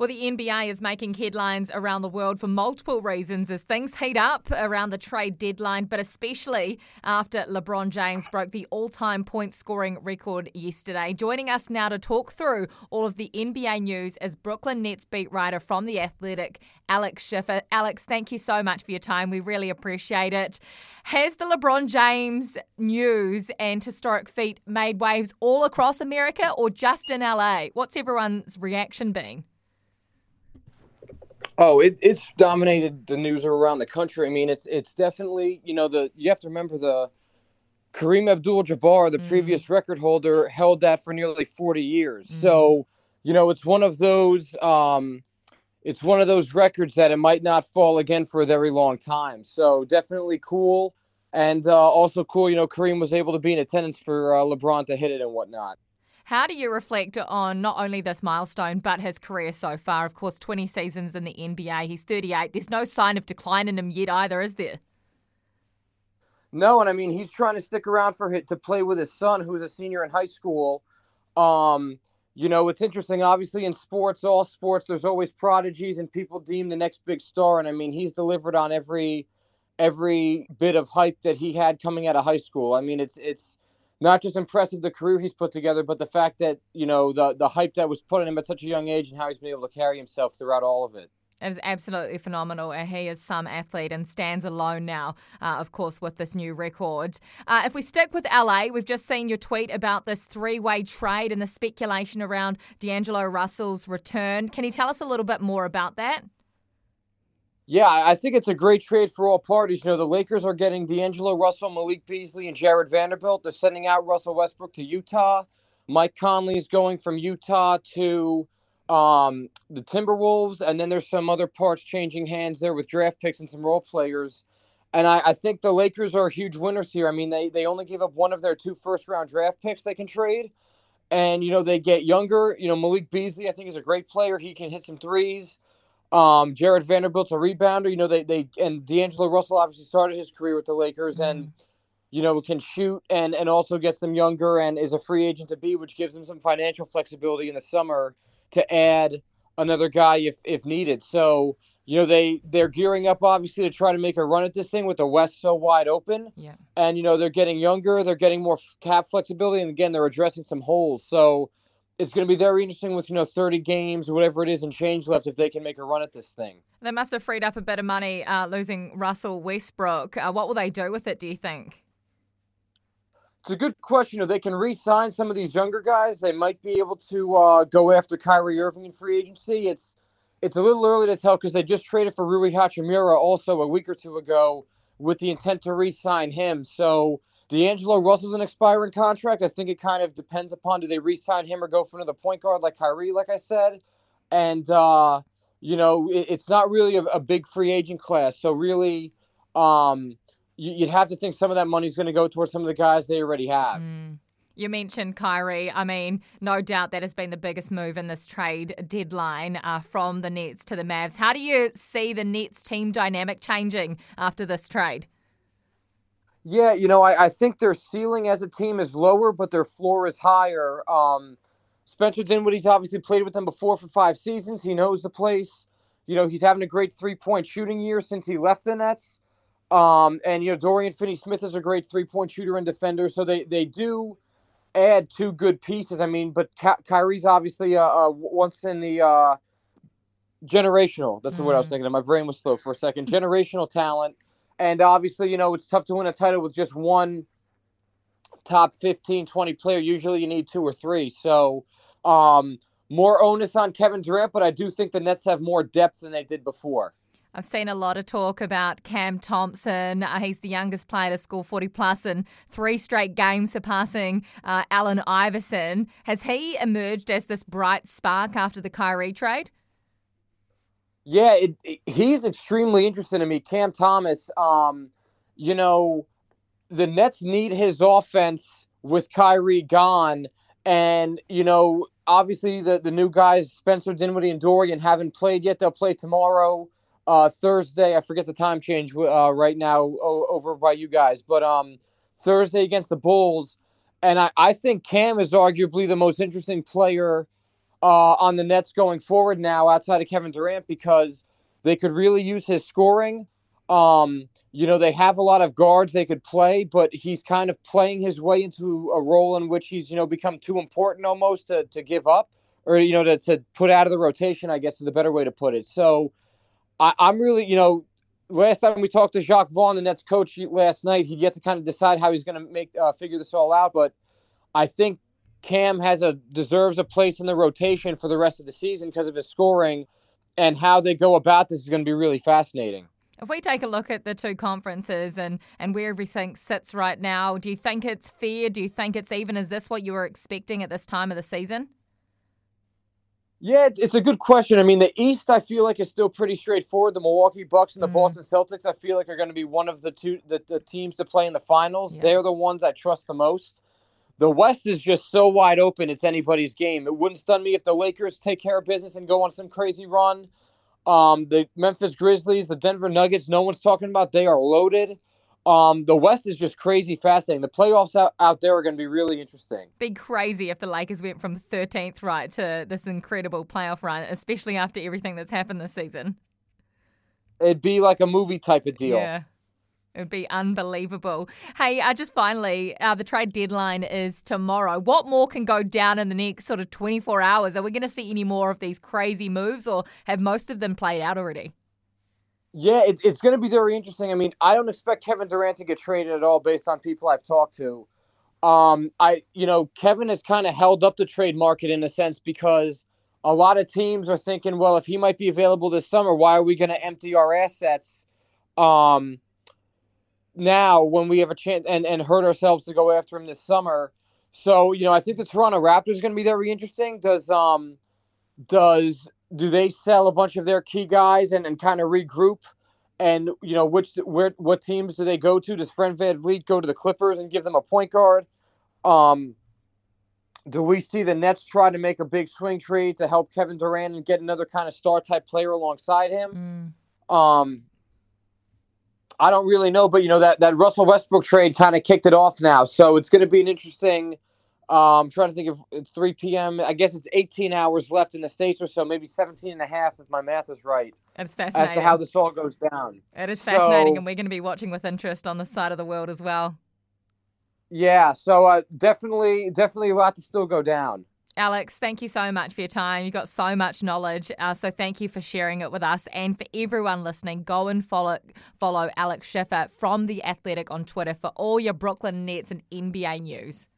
Well, the NBA is making headlines around the world for multiple reasons as things heat up around the trade deadline, but especially after LeBron James broke the all time point scoring record yesterday. Joining us now to talk through all of the NBA news is Brooklyn Nets beat writer from The Athletic, Alex Schiffer. Alex, thank you so much for your time. We really appreciate it. Has the LeBron James news and historic feat made waves all across America or just in LA? What's everyone's reaction been? Oh, it, it's dominated the news around the country. I mean, it's it's definitely you know the you have to remember the Kareem Abdul-Jabbar, the mm. previous record holder, held that for nearly 40 years. Mm. So you know it's one of those um, it's one of those records that it might not fall again for a very long time. So definitely cool, and uh, also cool. You know, Kareem was able to be in attendance for uh, LeBron to hit it and whatnot. How do you reflect on not only this milestone, but his career so far? Of course, 20 seasons in the NBA. He's 38. There's no sign of decline in him yet either, is there? No, and I mean, he's trying to stick around for it to play with his son, who's a senior in high school. Um, you know, it's interesting. Obviously, in sports, all sports, there's always prodigies, and people deem the next big star. And I mean, he's delivered on every every bit of hype that he had coming out of high school. I mean, it's it's not just impressive the career he's put together, but the fact that you know the the hype that was put on him at such a young age and how he's been able to carry himself throughout all of it. It is absolutely phenomenal. He is some athlete and stands alone now, uh, of course, with this new record. Uh, if we stick with LA, we've just seen your tweet about this three way trade and the speculation around D'Angelo Russell's return. Can you tell us a little bit more about that? Yeah, I think it's a great trade for all parties. You know, the Lakers are getting D'Angelo Russell, Malik Beasley, and Jarred Vanderbilt. They're sending out Russell Westbrook to Utah. Mike Conley is going from Utah to um, the Timberwolves, and then there's some other parts changing hands there with draft picks and some role players. And I, I think the Lakers are huge winners here. I mean, they they only gave up one of their two first round draft picks they can trade, and you know they get younger. You know, Malik Beasley, I think, is a great player. He can hit some threes. Um, Jarred Vanderbilt's a rebounder. You know, they they and D'Angelo Russell obviously started his career with the Lakers mm and you know can shoot and and also gets them younger and is a free agent to be, which gives them some financial flexibility in the summer to add another guy if if needed. So you know they they're gearing up obviously to try to make a run at this thing with the West so wide open. Yeah. And you know they're getting younger, they're getting more cap flexibility, and again they're addressing some holes. So it's going to be very interesting with you know 30 games or whatever it is and change left if they can make a run at this thing. They must have freed up a bit of money uh, losing Russell Westbrook. Uh, what will they do with it? Do you think? It's a good question. You know, they can re-sign some of these younger guys. They might be able to uh, go after Kyrie Irving in free agency. It's it's a little early to tell because they just traded for Rui Hachimura also a week or two ago with the intent to re-sign him. So D'Angelo Russell's an expiring contract. I think it kind of depends upon do they re-sign him or go for another point guard like Kyrie, like I said. And uh, you know, it, it's not really a, a, big free agent class. So really, um, you, would have to think some of that money's going to go towards some of the guys they already have. Mm. You mentioned Kyrie. I mean, no doubt that has been the biggest move in this trade deadline uh, from the Nets to the Mavs. How do you see the Nets team dynamic changing after this trade? Yeah, you know, I, I think their ceiling as a team is lower, but their floor is higher. Um, Spencer Dinwiddie's obviously played with them before for five seasons. He knows the place. You know, he's having a great three point shooting year since he left the Nets. Um, and, you know, Dorian Finney Smith is a great three point shooter and defender. So they, they do add two good pieces. I mean, but Ky- Kyrie's obviously uh, uh, once in the uh, generational. That's mm. what I was mm. thinking of. My brain was slow for a second. Generational talent. And obviously, you know, it's tough to win a title with just one top 15, 20 player. Usually you need two or three. So, um, more onus on Kevin Durant, but I do think the Nets have more depth than they did before. I've seen a lot of talk about Cam Thompson. Uh, he's the youngest player to score 40 plus in three straight games, surpassing uh, Allen Iverson. Has he emerged as this bright spark after the Kyrie trade? Yeah, it, it, he's extremely interesting to me. Cam Thomas, um, you know, the Nets need his offense with Kyrie gone. And, you know, obviously the, the new guys, Spencer Dinwiddie and Dorian, haven't played yet. They'll play tomorrow, uh, Thursday. I forget the time change uh, right now o- over by you guys. But um, Thursday against the Bulls. And I, I think Cam is arguably the most interesting player uh, on the Nets going forward now outside of Kevin Durant because they could really use his scoring. Um, you know, they have a lot of guards they could play, but he's kind of playing his way into a role in which he's, you know, become too important almost to, to give up or, you know, to, to put out of the rotation, I guess is the better way to put it. So I, I'm really, you know, last time we talked to Jacque Vaughn, the Nets coach last night, he'd yet to kind of decide how he's going to make uh, figure this all out. But I think Cam has a deserves a place in the rotation for the rest of the season because of his scoring, and how they go about this is going to be really fascinating. If we take a look at the two conferences and, and where everything sits right now, do you think it's fair? Do you think it's even? Is this what you were expecting at this time of the season? Yeah, it's a good question. I mean, the East, I feel like is still pretty straightforward. The Milwaukee Bucks and the mm. Boston Celtics, I feel like are going to be one of the two the, the teams to play in the finals. Yeah. They're the ones I trust the most. The West is just so wide open; it's anybody's game. It wouldn't stun me if the Lakers take care of business and go on some crazy run. Um, the Memphis Grizzlies, the Denver Nuggets, no one's talking about. They are loaded. Um, the West is just crazy fascinating. The playoffs out, out there are going to be really interesting. Be crazy if the Lakers went from 13th right to this incredible playoff run, especially after everything that's happened this season. It'd be like a movie type of deal. Yeah. It would be unbelievable. Hey, uh, just finally, uh, the trade deadline is tomorrow. What more can go down in the next sort of 24 hours? Are we going to see any more of these crazy moves, or have most of them played out already? Yeah, it, it's going to be very interesting. I mean, I don't expect Kevin Durant to get traded at all based on people I've talked to. Um, I, you know, Kevin has kind of held up the trade market in a sense because a lot of teams are thinking, well, if he might be available this summer, why are we going to empty our assets? Um, now when we have a chance and, and hurt ourselves to go after him this summer. So, you know, I think the Toronto Raptors are going to be very interesting. Does um does do they sell a bunch of their key guys and, and kind of regroup? And you know, which where what teams do they go to? Does Fred VanVleet go to the Clippers and give them a point guard? Um, do we see the Nets try to make a big swing trade to help Kevin Durant and get another kind of star type player alongside him? Mm. Um, I don't really know, but you know that that Russell Westbrook trade kind of kicked it off now, so it's going to be an interesting. Um, I'm trying to think of it's 3 p.m. I guess it's 18 hours left in the states or so, maybe 17 and a half if my math is right. That is fascinating as to how this all goes down. It is fascinating, so, and we're going to be watching with interest on the side of the world as well. Yeah, so uh, definitely, definitely a lot to still go down. Alex, thank you so much for your time. You've got so much knowledge. Uh, so thank you for sharing it with us. And for everyone listening, go and follow follow Alex Schiffer from The Athletic on Twitter for all your Brooklyn Nets and NBA news.